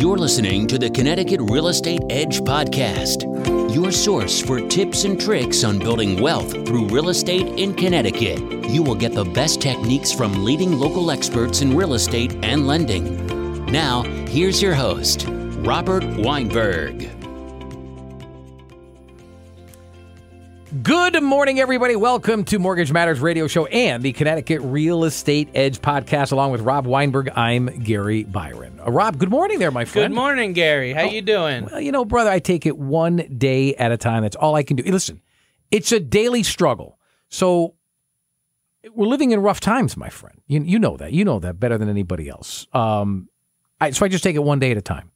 You're listening to the Connecticut Real Estate Edge Podcast, your source for tips and tricks on building wealth through real estate in Connecticut. You will get the best techniques from leading local experts in real estate and lending. Now, here's your host, Robert Weinberg. Good morning, everybody. Welcome to Mortgage Matters Radio Show and the Connecticut Real Estate Edge podcast, along with Rob Weinberg. I'm Gary Byron. Uh, Rob, good morning there, my friend. Good morning, Gary. How you doing? Well, you know, brother, I take it one day at a time. That's all I can do. Listen, it's a daily struggle. So we're living in rough times, my friend. You, you know that. You know that better than anybody else. Um, I, so I just take it one day at a time.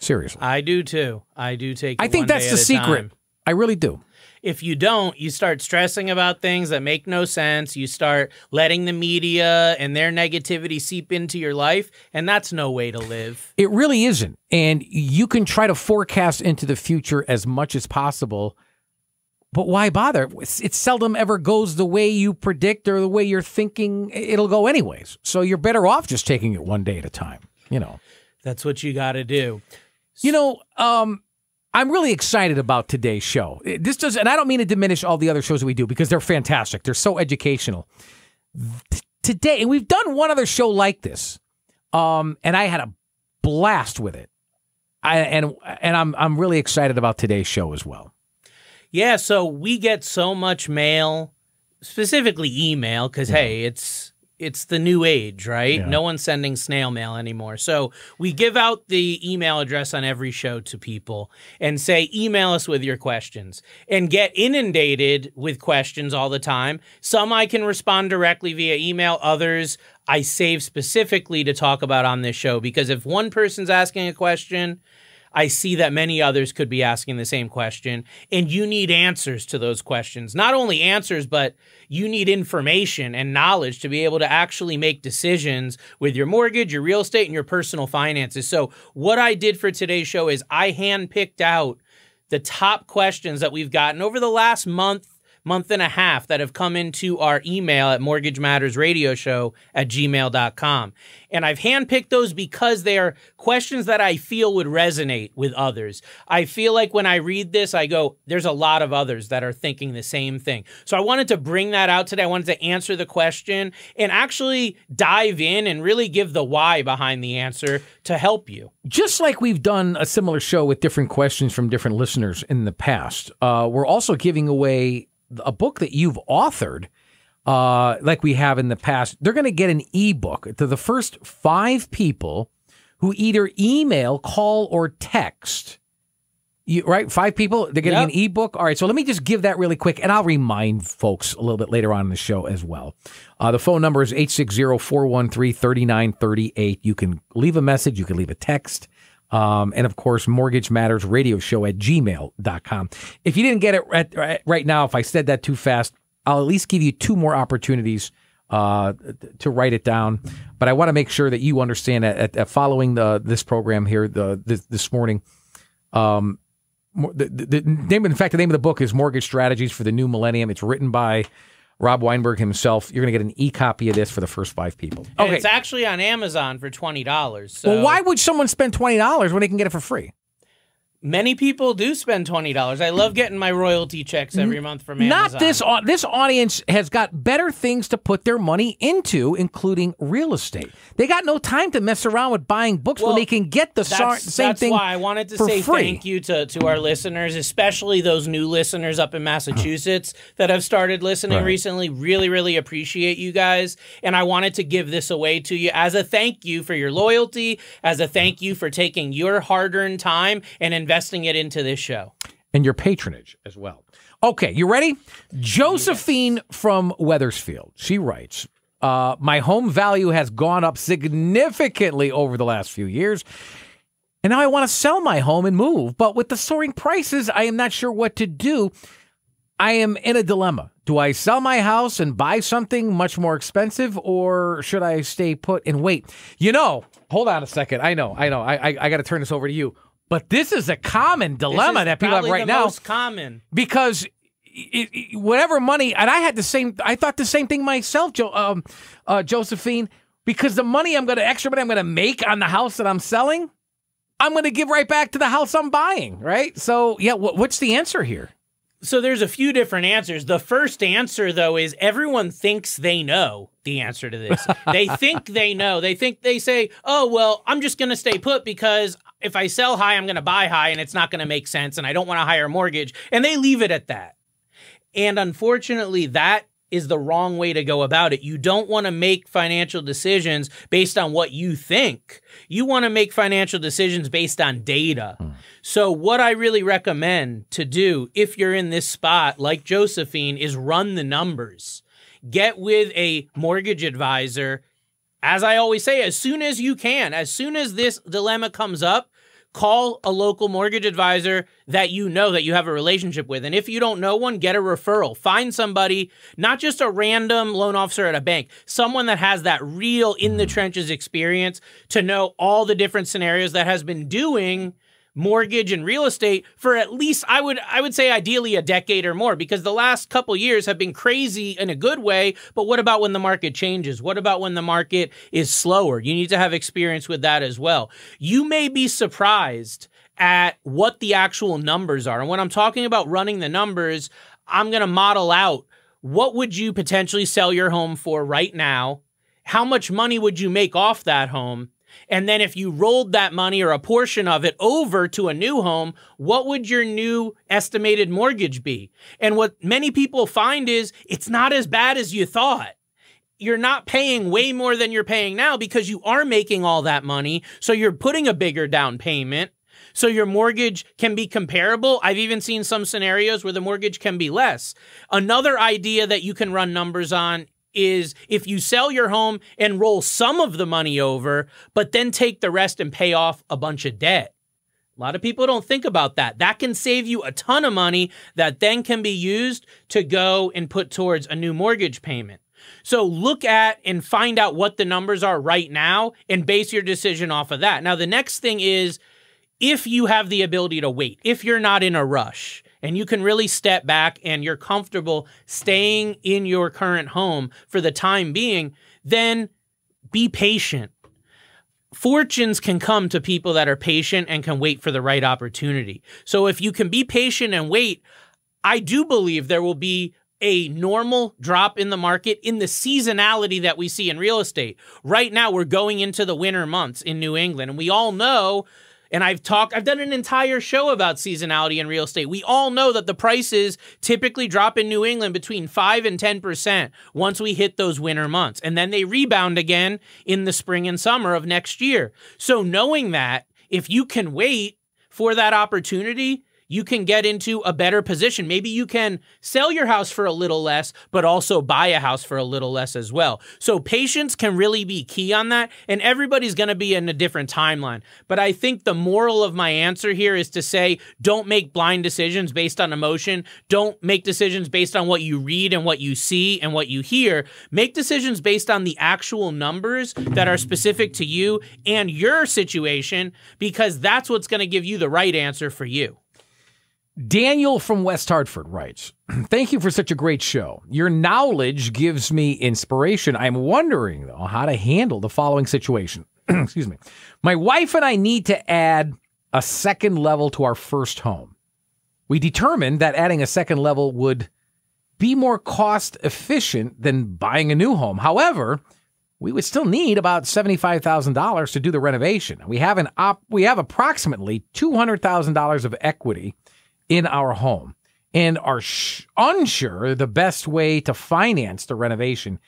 Seriously. I do too. I do take. I it think one that's day the at a secret. time. I really do. If you don't, you start stressing about things that make no sense. You start letting the media and their negativity seep into your life, and that's no way to live. It really isn't. And you can try to forecast into the future as much as possible. But why bother? It seldom ever goes the way you predict or the way you're thinking it'll go, anyways. So you're better off just taking it one day at a time, you know. That's what you got to do. You know, um, I'm really excited about today's show. This does, and I don't mean to diminish all the other shows that we do because they're fantastic. They're so educational. T- today, and we've done one other show like this, um, and I had a blast with it. I, and and I'm I'm really excited about today's show as well. Yeah, so we get so much mail, specifically email, because hey, it's it's the new age, right? Yeah. No one's sending snail mail anymore. So we give out the email address on every show to people and say, email us with your questions and get inundated with questions all the time. Some I can respond directly via email, others I save specifically to talk about on this show because if one person's asking a question, I see that many others could be asking the same question, and you need answers to those questions. Not only answers, but you need information and knowledge to be able to actually make decisions with your mortgage, your real estate, and your personal finances. So, what I did for today's show is I handpicked out the top questions that we've gotten over the last month month and a half that have come into our email at mortgage matters radio show at gmail.com and i've handpicked those because they are questions that i feel would resonate with others. I feel like when i read this i go there's a lot of others that are thinking the same thing. So i wanted to bring that out today. I wanted to answer the question and actually dive in and really give the why behind the answer to help you. Just like we've done a similar show with different questions from different listeners in the past, uh, we're also giving away a book that you've authored, uh, like we have in the past. They're going to get an ebook to the first five people who either email, call, or text. You, right? Five people, they're getting Yep. an ebook. All right, so let me just give that really quick, and I'll remind folks a little bit later on in the show as well. Uh, the phone number is 860 413 3938. You can leave a message, you can leave a text. Um, and of course, Mortgage Matters Radio Show at gmail.com. If you didn't get it right, right- now, if I said that too fast, I'll at least give you two more opportunities uh, to write it down. But I want to make sure that you understand that at, at following the, this program here the, this, this morning, um, the, the, the name, in fact, the name of the book is Mortgage Strategies for the New Millennium. It's written by Rob Weinberg himself. You're going to get an e copy of this for the first five people. and it's actually on amazon for $20 so well, why would someone spend twenty dollars when they can get it for free? Many people do spend twenty dollars. I love getting my royalty checks every month from Amazon. Not this. This audience has got better things to put their money into, including real estate. They got no time to mess around with buying books when they can get the sar- That's, same that's thing. why I wanted to say free. thank you to, to our listeners, especially those new listeners up in Massachusetts that have started listening Right. recently. Really, really appreciate you guys. And I wanted to give this away to you as a thank you for your loyalty, as a thank you for taking your hard earned time and investing it into this show. and your patronage as well. Okay, you ready? Josephine from Wethersfield. She writes, uh, "My home value has gone up significantly over the last few years." And now I want to sell my home and move, but with the soaring prices, I am not sure what to do. I am in a dilemma. Do I sell my house and buy something much more expensive, or should I stay put and wait? You know, hold on a second. I know, I know. I I, I got to turn this over to you. But this is a common dilemma that people have right the now Most common. because it, it- whatever money, and I had the same. I thought the same thing myself, jo, um, uh, Josephine. Because the money I'm going to extra money I'm going to make on the house that I'm selling, I'm going to give right back to the house I'm buying, right? So, yeah, wh- what's the answer here? So there's a few different answers. The first answer though is everyone thinks they know the answer to this. they think they know. They think they say, "Oh, well, I'm just going to stay put because if I sell high, I'm going to buy high and it's not going to make sense and I don't want to hire a higher mortgage." And they leave it at that. And unfortunately, that is the wrong way to go about it. You don't want to make financial decisions based on what you think. You want to make financial decisions based on data. Hmm. So, what I really recommend to do if you're in this spot, like Josephine, is run the numbers. Get with a mortgage advisor. As I always say, as soon as you can, as soon as this dilemma comes up, call a local mortgage advisor that you know that you have a relationship with. And if you don't know one, get a referral. Find somebody, not just a random loan officer at a bank, someone that has that real in the mm. trenches experience to know all the different scenarios that has been doing mortgage and real estate for at least I would I would say ideally a decade or more because the last couple years have been crazy in a good way. But what about when the market changes? What about when the market is slower? You need to have experience with that as well. You may be surprised at what the actual numbers are. And when I'm talking about running the numbers I'm going to model out what would you potentially sell your home for right now? How much money would you make off that home and then if you rolled that money or a portion of it over to a new home, what would your new estimated mortgage be? And what many people find is it's not as bad as you thought. You're not paying way more than you're paying now because you are making all that money. So you're putting a bigger down payment. So your mortgage can be comparable. I've even seen some scenarios where the mortgage can be less. Another idea that you can run numbers on is if you sell your home and roll some of the money over, but then take the rest and pay off a bunch of debt. A lot of people don't think about that. That can save you a ton of money that then can be used to go and put towards a new mortgage payment. So look at and find out what the numbers are right now and base your decision off of that. Now, the next thing is if you have the ability to wait, if you're not in a rush, and you can really step back and you're comfortable staying in your current home for the time being, then be patient. Fortunes can come to people that are patient and can wait for the right opportunity. So if you can be patient and wait, I do believe there will be a normal drop in the market in the seasonality that we see in real estate. Right now, we're going into the winter months in New England, and we all know and I've talked, I've done an entire show about seasonality in real estate. We all know that the prices typically drop in New England between 5 and 10% once we hit those winter months. And then they rebound again in the spring and summer of next year. So knowing that, if you can wait for that opportunity, you can get into a better position. Maybe you can sell your house for a little less, but also buy a house for a little less as well. So patience can really be key on that. And everybody's going to be in a different timeline. But I think the moral of my answer here is to say don't make blind decisions based on emotion. Don't make decisions based on what you read and what you see and what you hear. Make decisions based on the actual numbers that are specific to you and your situation because that's what's going to give you the right answer for you. Daniel from West Hartford writes, Thank you for such a great show. Your knowledge gives me inspiration. I'm wondering, though, how to handle the following situation. Excuse me. My wife and I need to add a second level to our first home. We determined that adding a second level would be more cost efficient than buying a new home. However, we would still need about $75,000 to do the renovation. We have an op- we have approximately $200,000 of equity in our home and are sh- unsure the best way to finance the renovation,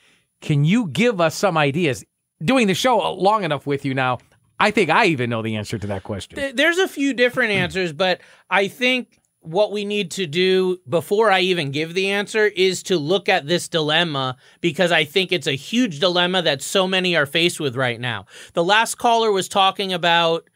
can you give us some ideas? Doing the show long enough with you now, I think I even know the answer to that question. There's a few different answers, but I think what we need to do before I even give the answer is to look at this dilemma because I think it's a huge dilemma that so many are faced with right now. The last caller was talking about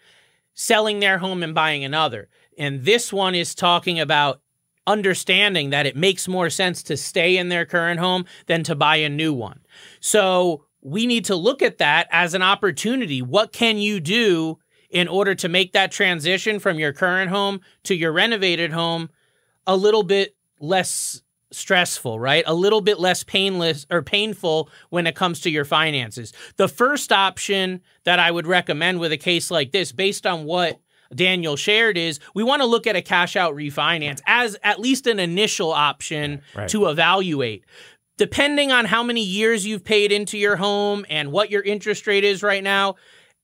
selling their home and buying another. And this one is talking about understanding that it makes more sense to stay in their current home than to buy a new one. So we need to look at that as an opportunity. What can you do in order to make that transition from your current home to your renovated home a little bit less stressful, right? A little bit less painless or painful when it comes to your finances. The first option that I would recommend with a case like this, based on what Daniel shared is we want to look at a cash out refinance as at least an initial option Right. to evaluate. Depending on how many years you've paid into your home and what your interest rate is right now,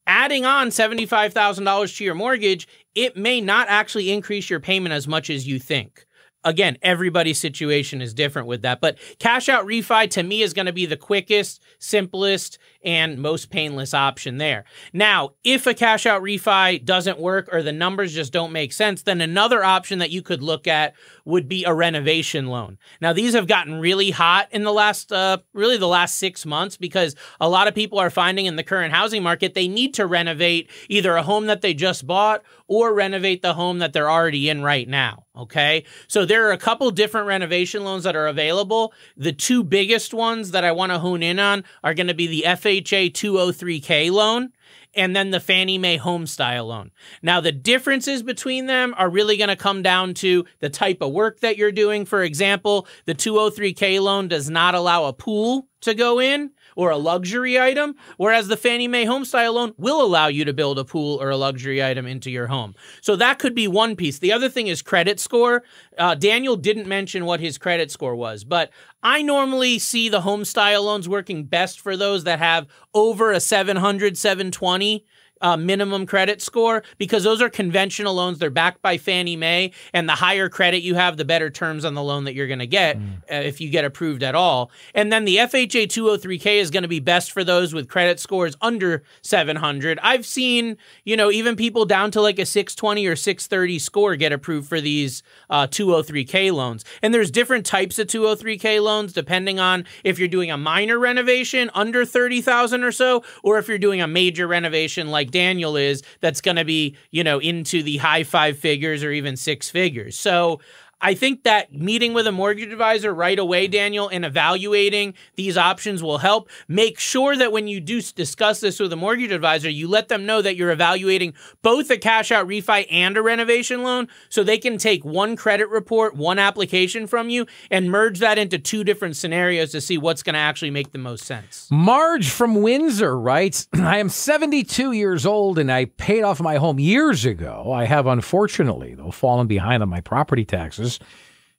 adding on $75,000 to your mortgage, it may not actually increase your payment as much as you think. Again, everybody's situation is different with that, but cash out refi to me is going to be the quickest, simplest, and most painless option there. Now, if a cash out refi doesn't work or the numbers just don't make sense, then another option that you could look at would be a renovation loan. Now, these have gotten really hot in the last, uh, really the last six months because a lot of people are finding in the current housing market they need to renovate either a home that they just bought or renovate the home that they're already in right now. Okay. So there are a couple different renovation loans that are available. The two biggest ones that I want to hone in on are going to be the FHA 203K loan and then the Fannie Mae home style loan. Now, the differences between them are really going to come down to the type of work that you're doing. For example, the 203K loan does not allow a pool to go in or a luxury item, whereas the Fannie Mae home style loan will allow you to build a pool or a luxury item into your home. So that could be one piece. The other thing is credit score. Uh, Daniel didn't mention what his credit score was, but I normally see the home style loans working best for those that have over a 700, 720 uh, minimum credit score because those are conventional loans. They're backed by Fannie Mae, and the higher credit you have, the better terms on the loan that you're going to get uh, if you get approved at all. And then the FHA 203K is going to be best for those with credit scores under 700. I've seen, you know, even people down to like a 620 or 630 score get approved for these uh, 203K loans. And there's different types of 203K loans depending on if you're doing a minor renovation under 30,000 or so, or if you're doing a major renovation like Daniel is, that's going to be, you know, into the high five figures or even six figures. So I think that meeting with a mortgage advisor right away, Daniel, and evaluating these options will help. Make sure that when you do discuss this with a mortgage advisor, you let them know that you're evaluating both a cash out refi and a renovation loan so they can take one credit report, one application from you, and merge that into two different scenarios to see what's going to actually make the most sense. Marge from Windsor writes I am 72 years old and I paid off my home years ago. I have unfortunately, though, fallen behind on my property taxes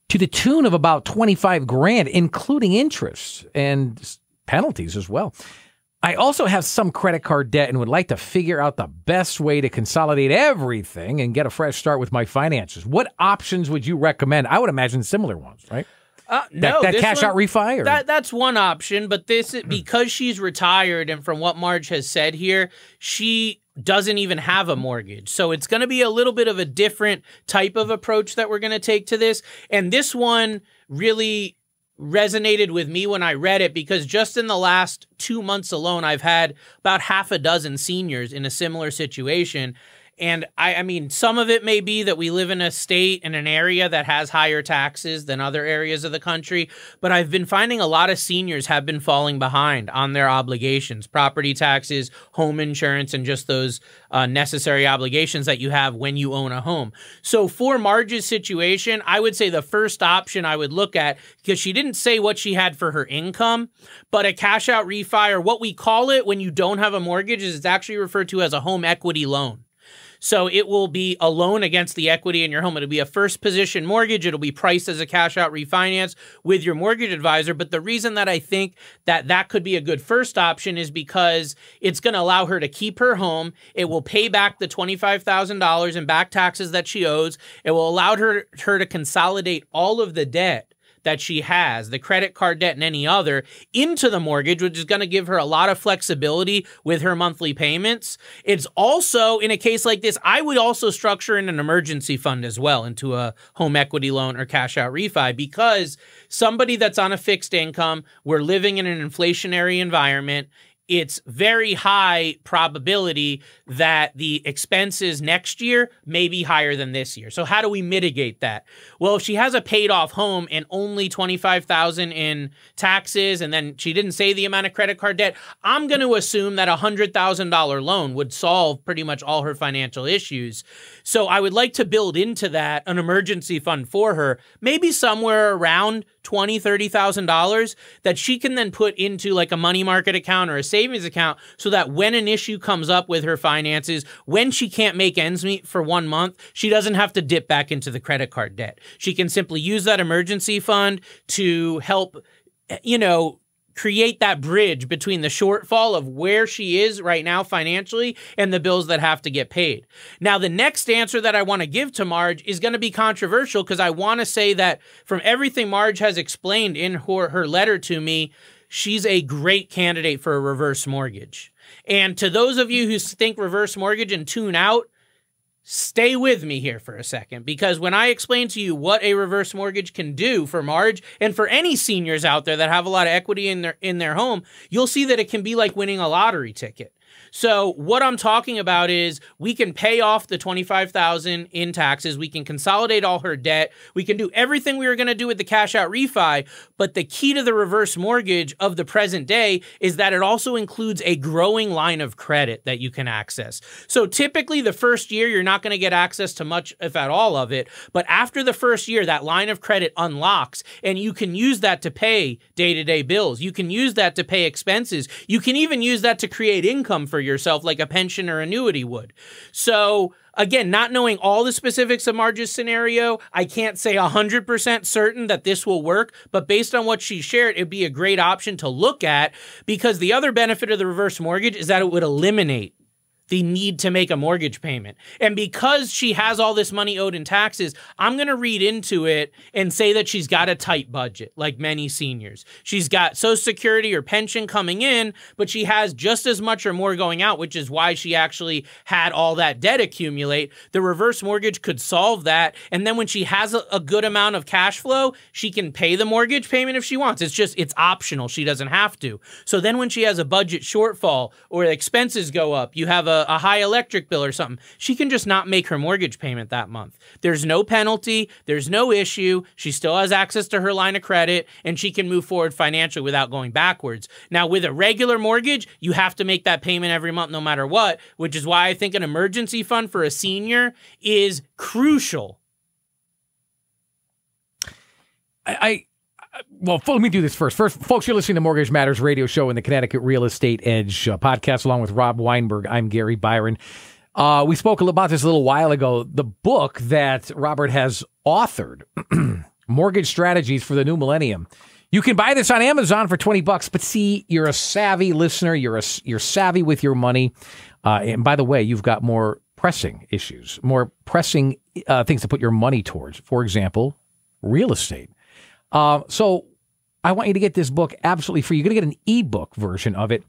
to the tune of about 25 grand, including interest and penalties as well. I also have some credit card debt and would like to figure out the best way to consolidate everything and get a fresh start with my finances. What options would you recommend? I would imagine similar ones, right? Uh, That, no, that this cash one- out refi? Or? That that's one option, but this because she's retired and from what Marge has said here, she doesn't even have a mortgage. So it's going to be a little bit of a different type of approach that we're going to take to this. And this one really resonated with me when I read it because just in the last 2 months alone I've had about half a dozen seniors in a similar situation. And I, I mean, some of it may be that we live in a state and an area that has higher taxes than other areas of the country. But I've been finding a lot of seniors have been falling behind on their obligations property taxes, home insurance, and just those uh, necessary obligations that you have when you own a home. So for Marge's situation, I would say the first option I would look at, because she didn't say what she had for her income, but a cash out refi, or what we call it when you don't have a mortgage, is it's actually referred to as a home equity loan. So it will be a loan against the equity in your home. It'll be a first position mortgage. It'll be priced as a cash out refinance with your mortgage advisor. But the reason that I think that that could be a good first option is because it's going to allow her to keep her home. It will pay back the $25,000 in back taxes that she owes. It will allow her, her to consolidate all of the debt that she has, the credit card debt and any other, into the mortgage, which is going to give her a lot of flexibility with her monthly payments. It's also, in a case like this, I would also structure in an emergency fund as well into a home equity loan or cash out refi because somebody that's on a fixed income, we're living in an inflationary environment it's very high probability that the expenses next year may be higher than this year. So how do we mitigate that? Well, if she has a paid off home and only 25,000 in taxes and then she didn't say the amount of credit card debt, I'm going to assume that a $100,000 loan would solve pretty much all her financial issues. So I would like to build into that an emergency fund for her, maybe somewhere around twenty, thirty thousand dollars that she can then put into like a money market account or a savings account so that when an issue comes up with her finances, when she can't make ends meet for one month, she doesn't have to dip back into the credit card debt. She can simply use that emergency fund to help eh, you know, create that bridge between the shortfall of where she is right now financially and the bills that have to get paid. Now, the next answer that I want to give to Marge is going to be controversial because I want to say that from everything Marge has explained in her, her letter to me, she's a great candidate for a reverse mortgage. And to those of you who think reverse mortgage and tune out, stay with me here for a second because when I explain to you what a reverse mortgage can do for Marge and for any seniors out there that have a lot of equity in their in their home, you'll see that it can be like winning a lottery ticket. So what I'm talking about is we can pay off the 25,000 in taxes, we can consolidate all her debt, we can do everything we were going to do with the cash out refi, but the key to the reverse mortgage of the present day is that it also includes a growing line of credit that you can access. So typically the first year you're not going to get access to much if at all of it, but after the first year that line of credit unlocks and you can use that to pay day-to-day bills. You can use that to pay expenses. You can even use that to create income for yourself like a pension or annuity would. So again, not knowing all the specifics of Marge's scenario, I can't say 100% certain that this will work, but based on what she shared, it'd be a great option to look at because the other benefit of the reverse mortgage is that it would eliminate the need to make a mortgage payment. And because she has all this money owed in taxes, I'm going to read into it and say that she's got a tight budget, like many seniors. She's got Social Security or pension coming in, but she has just as much or more going out, which is why she actually had all that debt accumulate. The reverse mortgage could solve that. And then when she has a, a good amount of cash flow, she can pay the mortgage payment if she wants. It's just, it's optional. She doesn't have to. So then when she has a budget shortfall or expenses go up, you have a a, high electric bill or something, she can just not make her mortgage payment that month. There's no penalty, there's no issue. She still has access to her line of credit and she can move forward financially without going backwards. Now, with a regular mortgage, you have to make that payment every month no matter what, which is why I think an emergency fund for a senior is crucial. I, well, let me do this first. First, folks, you're listening to Mortgage Matters radio show in the Connecticut Real Estate Edge uh, podcast, along with Rob Weinberg. I'm Gary Byron. Uh, we spoke about this a little while ago. The book that Robert has authored, Mortgage Strategies for the New Millennium. You can buy this on Amazon for 20 bucks, but see, you're a savvy listener. You're a, you're savvy with your money. Uh, and by the way, you've got more pressing issues, more pressing uh, things to put your money towards. For example, real estate. Uh, so I want you to get this book absolutely free. You're going to get an ebook version of it.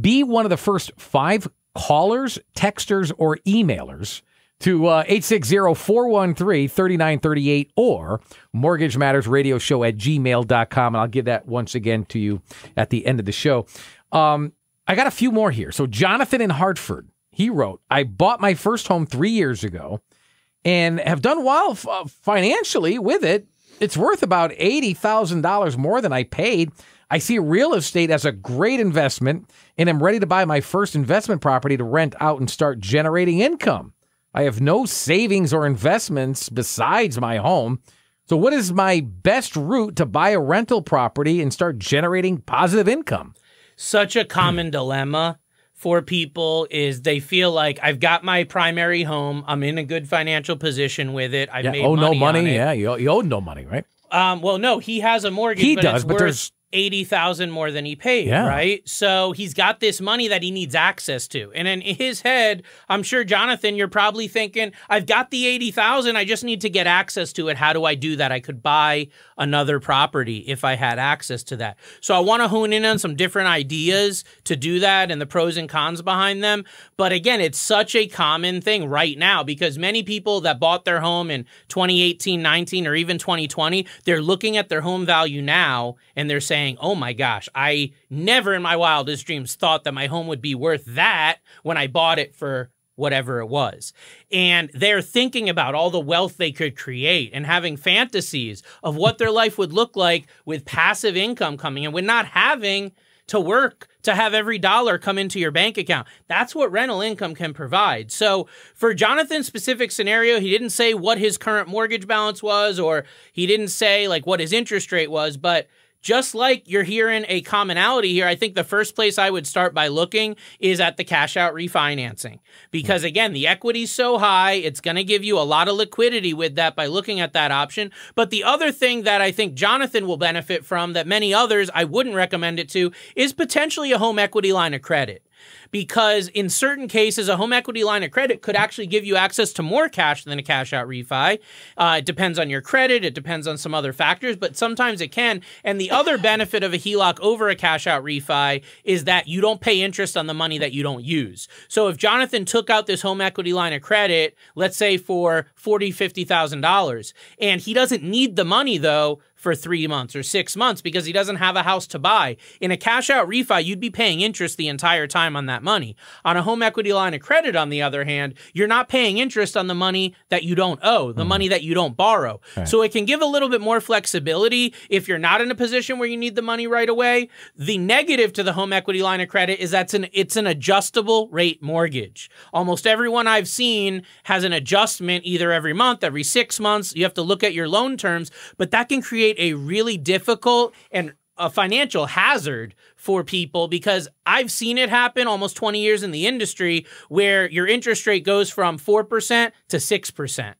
Be one of the first five callers, texters, or emailers to uh, 860-413-3938 or mortgage matters radio show at gmail.com. And I'll give that once again to you at the end of the show. Um, I got a few more here. So Jonathan in Hartford, he wrote, I bought my first home three years ago and have done well uh, financially with it it's worth about $80,000 more than I paid. I see real estate as a great investment and I'm ready to buy my first investment property to rent out and start generating income. I have no savings or investments besides my home. So, what is my best route to buy a rental property and start generating positive income? Such a common dilemma for people is they feel like I've got my primary home, I'm in a good financial position with it. I've yeah, made owe money no money. Yeah, you, you owe no money, right? Um, well, no, he has a mortgage. He does, but worth there's eighty thousand more than he paid, Yeah. right? So he's got this money that he needs access to, and in his head, I'm sure Jonathan, you're probably thinking, "I've got the eighty thousand, I just need to get access to it. How do I do that? I could buy another property if I had access to that." So I want to hone in on some different ideas to do that and the pros and cons behind them. But again, it's such a common thing right now because many people that bought their home in 2018, 19, or even 2020, they're looking at their home value now and they're saying, oh my gosh, I never in my wildest dreams thought that my home would be worth that when I bought it for whatever it was. And they're thinking about all the wealth they could create and having fantasies of what their life would look like with passive income coming in, with not having to work to have every dollar come into your bank account. That's what rental income can provide. So, for Jonathan's specific scenario, he didn't say what his current mortgage balance was or he didn't say like what his interest rate was, but just like you're hearing a commonality here, I think the first place I would start by looking is at the cash out refinancing. Because again, the equity's so high, it's going to give you a lot of liquidity with that by looking at that option. But the other thing that I think Jonathan will benefit from that many others I wouldn't recommend it to is potentially a home equity line of credit because in certain cases, a home equity line of credit could actually give you access to more cash than a cash out refi. Uh, it depends on your credit, it depends on some other factors, but sometimes it can. And the other benefit of a HELOC over a cash out refi is that you don't pay interest on the money that you don't use. So if Jonathan took out this home equity line of credit, let's say for forty, fifty thousand dollars, and he doesn't need the money though for three months or six months because he doesn't have a house to buy. In a cash out refi, you'd be paying interest the entire time on that money. On a home equity line of credit, on the other hand, you're not paying interest on the money that you don't owe, the mm. money that you don't borrow. Right. So it can give a little bit more flexibility if you're not in a position where you need the money right away. The negative to the home equity line of credit is that's an it's an adjustable rate mortgage. Almost everyone I've seen has an adjustment either every month, every 6 months. You have to look at your loan terms, but that can create create a really difficult and a financial hazard for people because I've seen it happen almost 20 years in the industry where your interest rate goes from 4% to 6%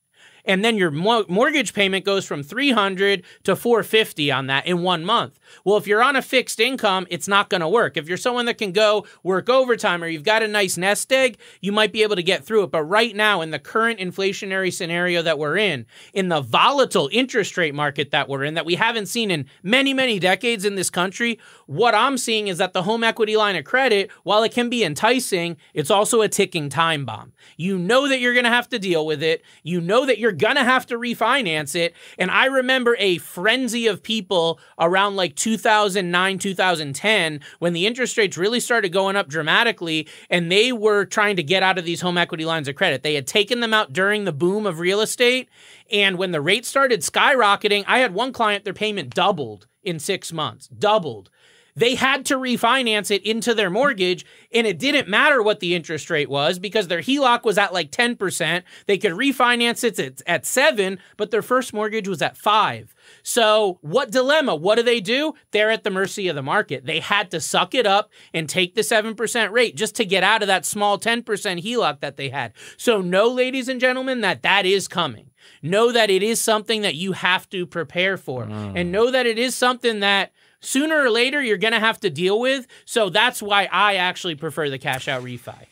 and then your mortgage payment goes from 300 to 450 on that in one month. Well, if you're on a fixed income, it's not going to work. If you're someone that can go work overtime or you've got a nice nest egg, you might be able to get through it. But right now, in the current inflationary scenario that we're in, in the volatile interest rate market that we're in, that we haven't seen in many, many decades in this country, what I'm seeing is that the home equity line of credit, while it can be enticing, it's also a ticking time bomb. You know that you're going to have to deal with it. You know that you're you're going to have to refinance it. And I remember a frenzy of people around like 2009, 2010, when the interest rates really started going up dramatically and they were trying to get out of these home equity lines of credit. They had taken them out during the boom of real estate. And when the rate started skyrocketing, I had one client, their payment doubled in six months, doubled. They had to refinance it into their mortgage, and it didn't matter what the interest rate was because their HELOC was at like 10%. They could refinance it at, at 7 but their first mortgage was at 5 So, what dilemma? What do they do? They're at the mercy of the market. They had to suck it up and take the 7% rate just to get out of that small 10% HELOC that they had. So, know, ladies and gentlemen, that that is coming. Know that it is something that you have to prepare for, mm. and know that it is something that sooner or later you're going to have to deal with. So that's why I actually prefer the cash out refi.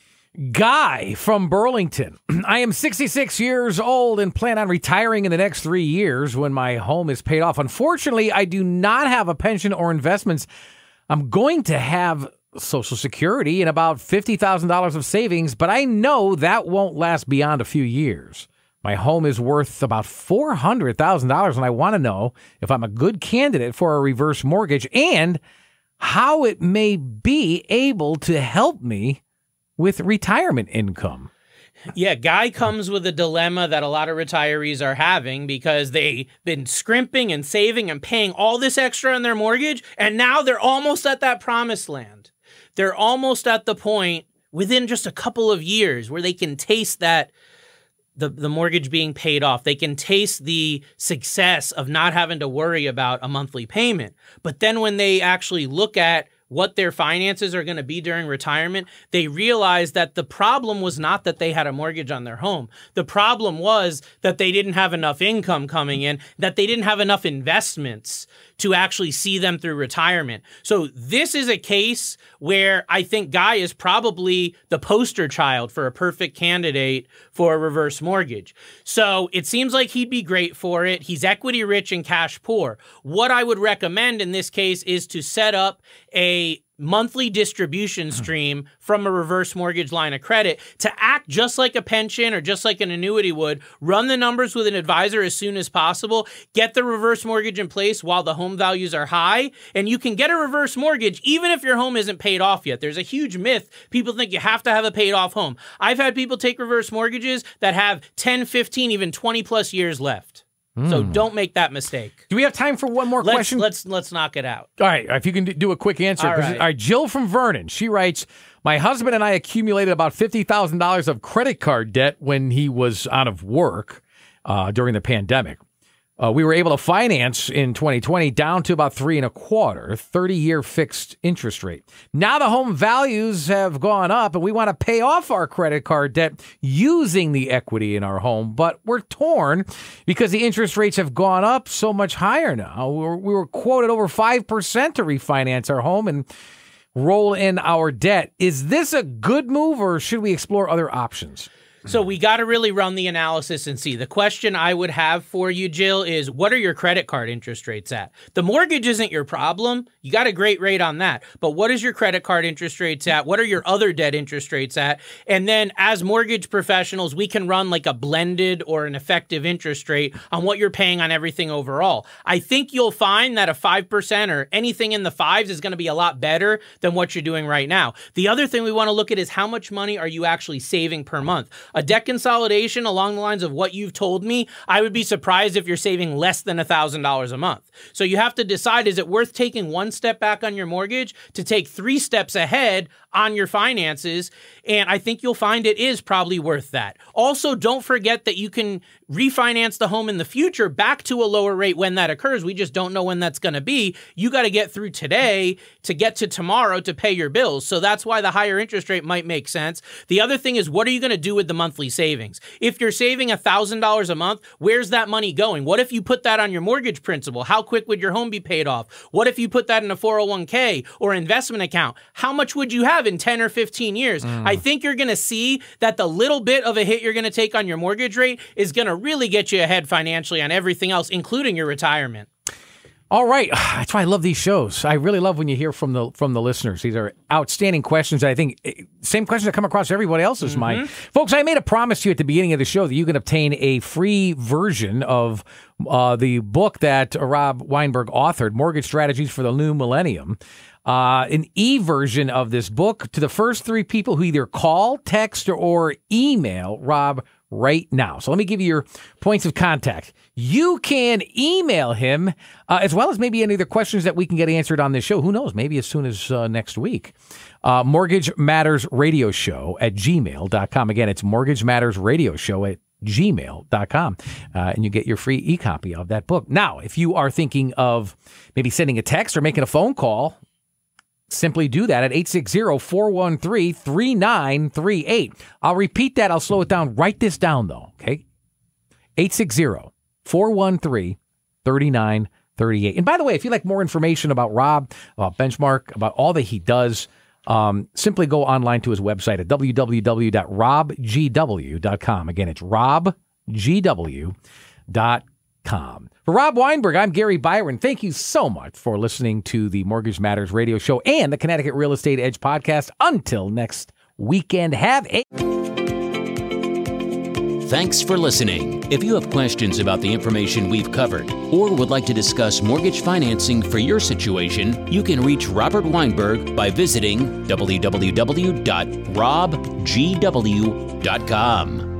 Guy from Burlington. I am 66 years old and plan on retiring in the next three years when my home is paid off. Unfortunately, I do not have a pension or investments. I'm going to have Social Security and about $50,000 of savings, but I know that won't last beyond a few years. My home is worth about $400,000, and I want to know if I'm a good candidate for a reverse mortgage and how it may be able to help me with retirement income. Yeah, Guy comes with a dilemma that a lot of retirees are having because they've been scrimping and saving and paying all this extra on their mortgage, and now they're almost at that promised land. They're almost at the point within just a couple of years where they can taste that the, the mortgage being paid off. They can taste the success of not having to worry about a monthly payment. But then when they actually look at what their finances are going to be during retirement, they realized that the problem was not that they had a mortgage on their home. The problem was that they didn't have enough income coming in, that they didn't have enough investments to actually see them through retirement. So this is a case where I think Guy is probably the poster child for a perfect candidate for a reverse mortgage. So it seems like he'd be great for it. He's equity rich and cash poor. What I would recommend in this case is to set up a monthly distribution hmm. stream from a reverse mortgage line of credit to act just like a pension or just like an annuity would. Run the numbers with an advisor as soon as possible. Get the reverse mortgage in place while the home values are high. And you can get a reverse mortgage even if your home isn't paid off yet. There's a huge myth. People think you have to have a paid off home. I've had people take reverse mortgages that have 10, 15, even 20 plus years left. So don't make that mistake. Do we have time for one more Let's question? let's let's knock it out. All right, if you can do a quick answer. All right. all right, Jill from Vernon, she writes, "My husband and I accumulated about fifty thousand dollars of credit card debt when he was out of work uh, during the pandemic. Uh, we were able to finance in 2020 down to about three and a quarter, 30 year fixed interest rate. Now the home values have gone up and we want to pay off our credit card debt using the equity in our home, but we're torn because the interest rates have gone up so much higher now. We were, we were quoted over 5% to refinance our home and roll in our debt. Is this a good move or should we explore other options? So we got to really run the analysis and see. The question I would have for you, Jill, is what are your credit card interest rates at? The mortgage isn't your problem. You got a great rate on that. But what is your credit card interest rates at? What are your other debt interest rates at? And then as mortgage professionals, we can run like a blended or an effective interest rate on what you're paying on everything overall. I think you'll find that a 5% or anything in the fives is going to be a lot better than what you're doing right now. The other thing we want to look at is how much money are you actually saving per month? A debt consolidation along the lines of what you've told me, I would be surprised if you're saving less than $1,000 a month. So you have to decide is it worth taking one step back on your mortgage to take three steps ahead on your finances? And I think you'll find it is probably worth that. Also, don't forget that you can refinance the home in the future back to a lower rate when that occurs. We just don't know when that's going to be. You got to get through today to get to tomorrow to pay your bills. So that's why the higher interest rate might make sense. The other thing is, what are you going to do with the monthly savings? If you're saving $1,000 a month, where's that money going? What if you put that on your mortgage principal? How quick would your home be paid off? What if you put that in a 401k or investment account? How much would you have in 10 or 15 years? Mm. I think you're going to see that the little bit of a hit you're going to take on your mortgage rate is going to really get you ahead financially on everything else, including your retirement. All right, that's why I love these shows. I really love when you hear from the from the listeners. These are outstanding questions. I think eh, same questions that come across everybody else's mind, folks. I made a promise to you at the beginning of the show that you can obtain a free version of uh, the book that Rob Weinberg authored, "Mortgage Strategies for the New Millennium." Uh, an e version of this book to the first three people who either call, text, or email Rob right now. So let me give you your points of contact. You can email him uh, as well as maybe any other questions that we can get answered on this show. Who knows? Maybe as soon as uh, next week. Uh, Mortgage Matters Radio Show at gmail.com. Again, it's Mortgage Matters Radio Show at gmail.com. Uh, and you get your free e copy of that book. Now, if you are thinking of maybe sending a text or making a phone call, Simply do that at 860-413-3938. I'll repeat that. I'll slow it down. Write this down though, okay? 860-413-3938. And by the way, if you'd like more information about Rob, about Benchmark, about all that he does, um, simply go online to his website at www.robgw.com. Again, it's robgw.com. For Rob Weinberg, I'm Gary Byron. Thank you so much for listening to the Mortgage Matters radio show and the Connecticut Real Estate Edge podcast. Until next weekend, have a Thanks for listening. If you have questions about the information we've covered or would like to discuss mortgage financing for your situation, you can reach Robert Weinberg by visiting www.robgw.com.